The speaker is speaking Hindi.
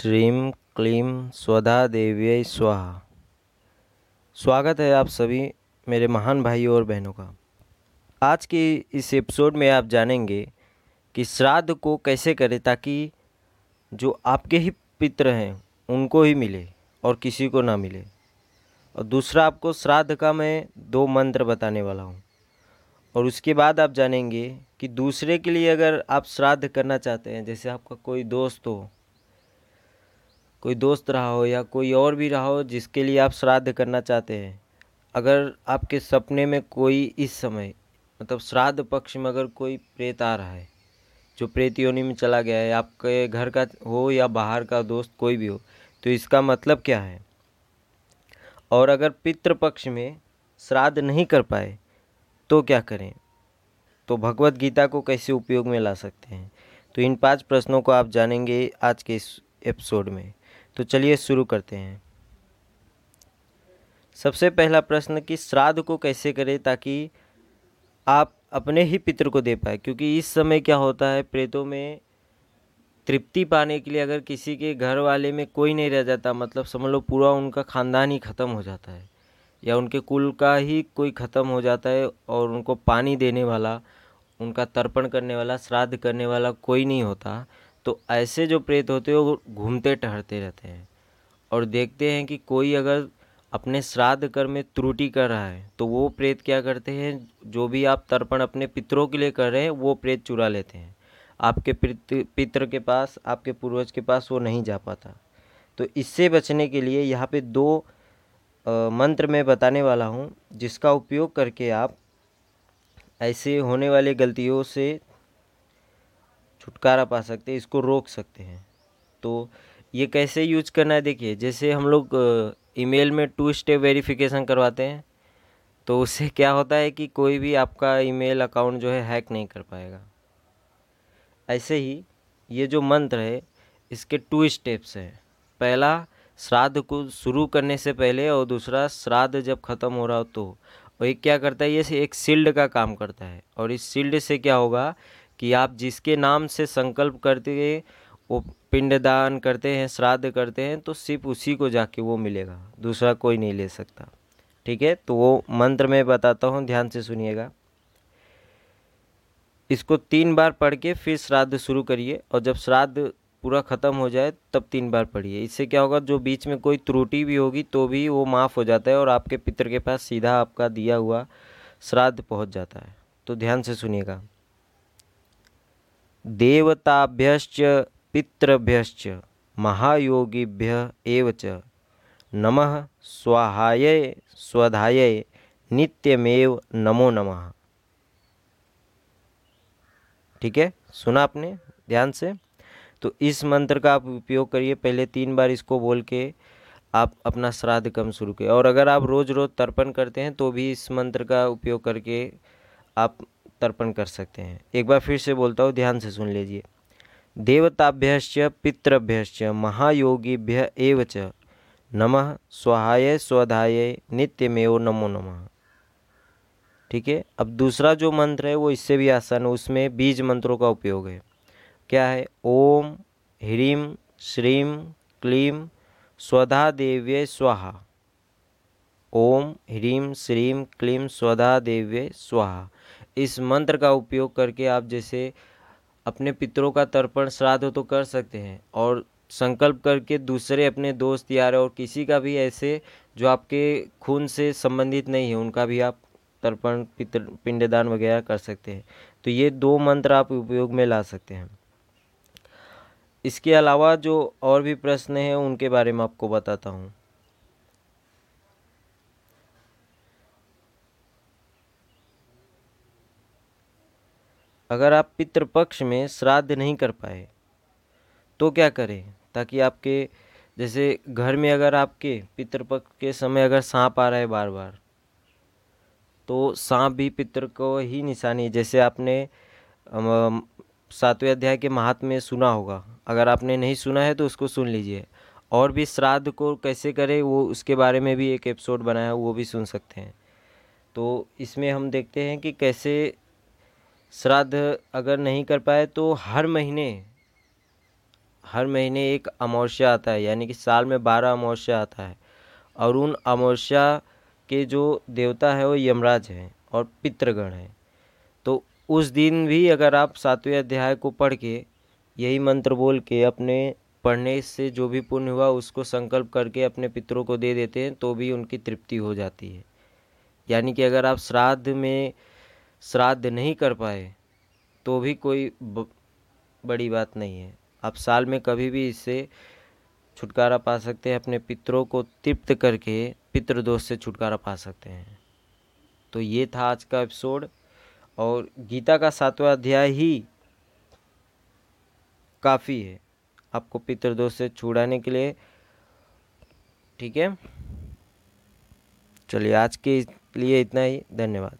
श्रीम क्लीम स्वधा देव्य स्वाहा। स्वागत है आप सभी मेरे महान भाइयों और बहनों का। आज के इस एपिसोड में आप जानेंगे कि श्राद्ध को कैसे करें ताकि जो आपके ही पित्र हैं, उनको ही मिले और किसी को ना मिले। और दूसरा आपको श्राद्ध का मैं दो मंत्र बताने वाला हूँ। और उसके बाद आप जानेंगे कि दूसरे के लिए अगर आप श्राद्ध करना चाहते हैं, जैसे आपका कोई दोस्त हो कोई दोस्त रहा हो या कोई और भी रहा हो जिसके लिए आप श्राद्ध करना चाहते हैं। अगर आपके सपने में कोई इस समय मतलब श्राद्ध पक्ष में अगर कोई प्रेत आ रहा है, जो प्रेत योनि में चला गया है, आपके घर का हो या बाहर का दोस्त कोई भी हो तो इसका मतलब क्या है? और अगर पितृपक्ष में श्राद्ध नहीं कर पाए तो क्या करें? तो भगवत गीता को कैसे उपयोग में ला सकते हैं? तो इन पाँच प्रश्नों को आप जानेंगे आज के इस एपिसोड में। तो चलिए शुरू करते हैं। सबसे पहला प्रश्न कि श्राद्ध को कैसे करें ताकि आप अपने ही पितर को दे पाए? क्योंकि इस समय क्या होता है, प्रेतों में तृप्ति पाने के लिए अगर किसी के घर वाले में कोई नहीं रह जाता मतलब समझ लो पूरा उनका ख़ानदान ही ख़त्म हो जाता है, या उनके कुल का ही कोई ख़त्म हो जाता है और उनको पानी देने वाला, उनका तर्पण करने वाला, श्राद्ध करने वाला कोई नहीं होता तो ऐसे जो प्रेत होते हैं वो घूमते टहरते रहते हैं। और देखते हैं कि कोई अगर अपने श्राद्ध कर में त्रुटि कर रहा है तो वो प्रेत क्या करते हैं जो भी आप तर्पण अपने पितरों के लिए कर रहे हैं वो प्रेत चुरा लेते हैं। आपके पित्र के पास आपके पूर्वज के पास वो नहीं जा पाता। तो इससे बचने के लिए यहाँ पे दो आ, मंत्र मैं बताने वाला हूँ जिसका उपयोग करके आप ऐसे होने वाली गलतियों से छुटकारा पा सकते हैं, इसको रोक सकते हैं। तो ये कैसे यूज़ करना है, देखिए, जैसे हम लोग ईमेल में टू स्टेप वेरिफिकेशन करवाते हैं तो उससे क्या होता है कि कोई भी आपका ईमेल अकाउंट जो है हैक नहीं कर पाएगा। ऐसे ही ये जो मंत्र है, इसके टू स्टेप्स हैं। पहला, श्राद्ध को शुरू करने से पहले और दूसरा, श्राद्ध जब ख़त्म हो रहा हो तो। और एक क्या करता है, ये एक सील्ड का काम करता है। और इस सील्ड से क्या होगा कि आप जिसके नाम से संकल्प करते हैं, वो पिंडदान करते हैं, श्राद्ध करते हैं तो सिर्फ़ उसी को जाके वो मिलेगा, दूसरा कोई नहीं ले सकता। ठीक है? तो वो मंत्र में बताता हूँ, ध्यान से सुनिएगा। इसको तीन बार पढ़ के फिर श्राद्ध शुरू करिए, और जब श्राद्ध पूरा ख़त्म हो जाए, तब तीन बार पढ़िए। इससे क्या होगा, जो बीच में कोई त्रुटि भी होगी तो भी वो माफ़ हो जाता है, और आपके पितर के पास सीधा आपका दिया हुआ श्राद्ध पहुँच जाता है। तो ध्यान से सुनिएगा। देवताभ्यश्च, पितृभ्यश्च, महायोगिभ्य एव च। नमः स्वाहाय स्वधाय नित्यमेव नमो नमः। ठीक है? सुना आपने ध्यान से? तो इस मंत्र का आप उपयोग करिए, पहले तीन बार इसको बोल के आप अपना श्राद्ध कम शुरू करिए। और अगर आप रोज़ रोज़ तर्पण करते हैं तो भी इस मंत्र का उपयोग करके आप तर्पण कर सकते हैं। एक बार फिर से बोलता हूँ, ध्यान से सुन लीजिए। देवताभ्यश्च, पितृभ्यश्च, महायोगीभ्य एव नमः स्वाहाय स्वधाय नित्यमेव नमो नमः। ठीक है? अब दूसरा जो मंत्र है, वो इससे भी आसान है, उसमें बीज मंत्रों का उपयोग है। क्या है? ओम ह्रीम श्रीम क्लीम स्वधा देव्य स्वाहा। ओम ह्रीम श्रीम क्लीम स्वधा देव्य स्वाहा। इस मंत्र का उपयोग करके आप जैसे अपने पितरों का तर्पण श्राद्ध तो कर सकते हैं और संकल्प करके दूसरे अपने दोस्त यार और किसी का भी ऐसे जो आपके खून से संबंधित नहीं है, उनका भी आप तर्पण, पितर, पिंडदान वगैरह कर सकते हैं। तो ये दो मंत्र आप उपयोग में ला सकते हैं। इसके अलावा जो और भी प्रश्न हैं, उनके बारे में आपको बताता हूँ। अगर आप पितृपक्ष में श्राद्ध नहीं कर पाए तो क्या करें? ताकि आपके, जैसे घर में अगर आपके पितृपक्ष के समय अगर सांप आ रहा है बार बार तो सांप भी पितृ को ही निशानी है जैसे आपने सातवें अध्याय के महात्म सुना होगा। अगर आपने नहीं सुना है तो उसको सुन लीजिए। और भी श्राद्ध को कैसे करें, वो उसके बारे में भी एक एपिसोड बनाया, वो भी सुन सकते हैं। तो इसमें हम देखते हैं कि कैसे श्राद्ध अगर नहीं कर पाए तो हर महीने हर महीने एक अमावस्या आता है, यानी कि साल में बारह अमावस्या आता है। और उन अमावस्या के जो देवता है वो यमराज हैं और पितृगण हैं। तो उस दिन भी अगर आप सातवें अध्याय को पढ़ के, यही मंत्र बोल के अपने पढ़ने से जो भी पुण्य हुआ उसको संकल्प करके अपने पितरों को दे देते हैं तो भी उनकी तृप्ति हो जाती है। यानी कि अगर आप श्राद्ध में श्राद्ध नहीं कर पाए तो भी कोई बड़ी बात नहीं है। आप साल में कभी भी इससे छुटकारा पा सकते हैं, अपने पितरों को तृप्त करके पितृदोष से छुटकारा पा सकते हैं। तो ये था आज का एपिसोड, और गीता का सातवां अध्याय ही काफ़ी है। आपको पितृदोष से छुड़ाने के लिए, ठीक है? चलिए आज के लिए इतना ही, धन्यवाद।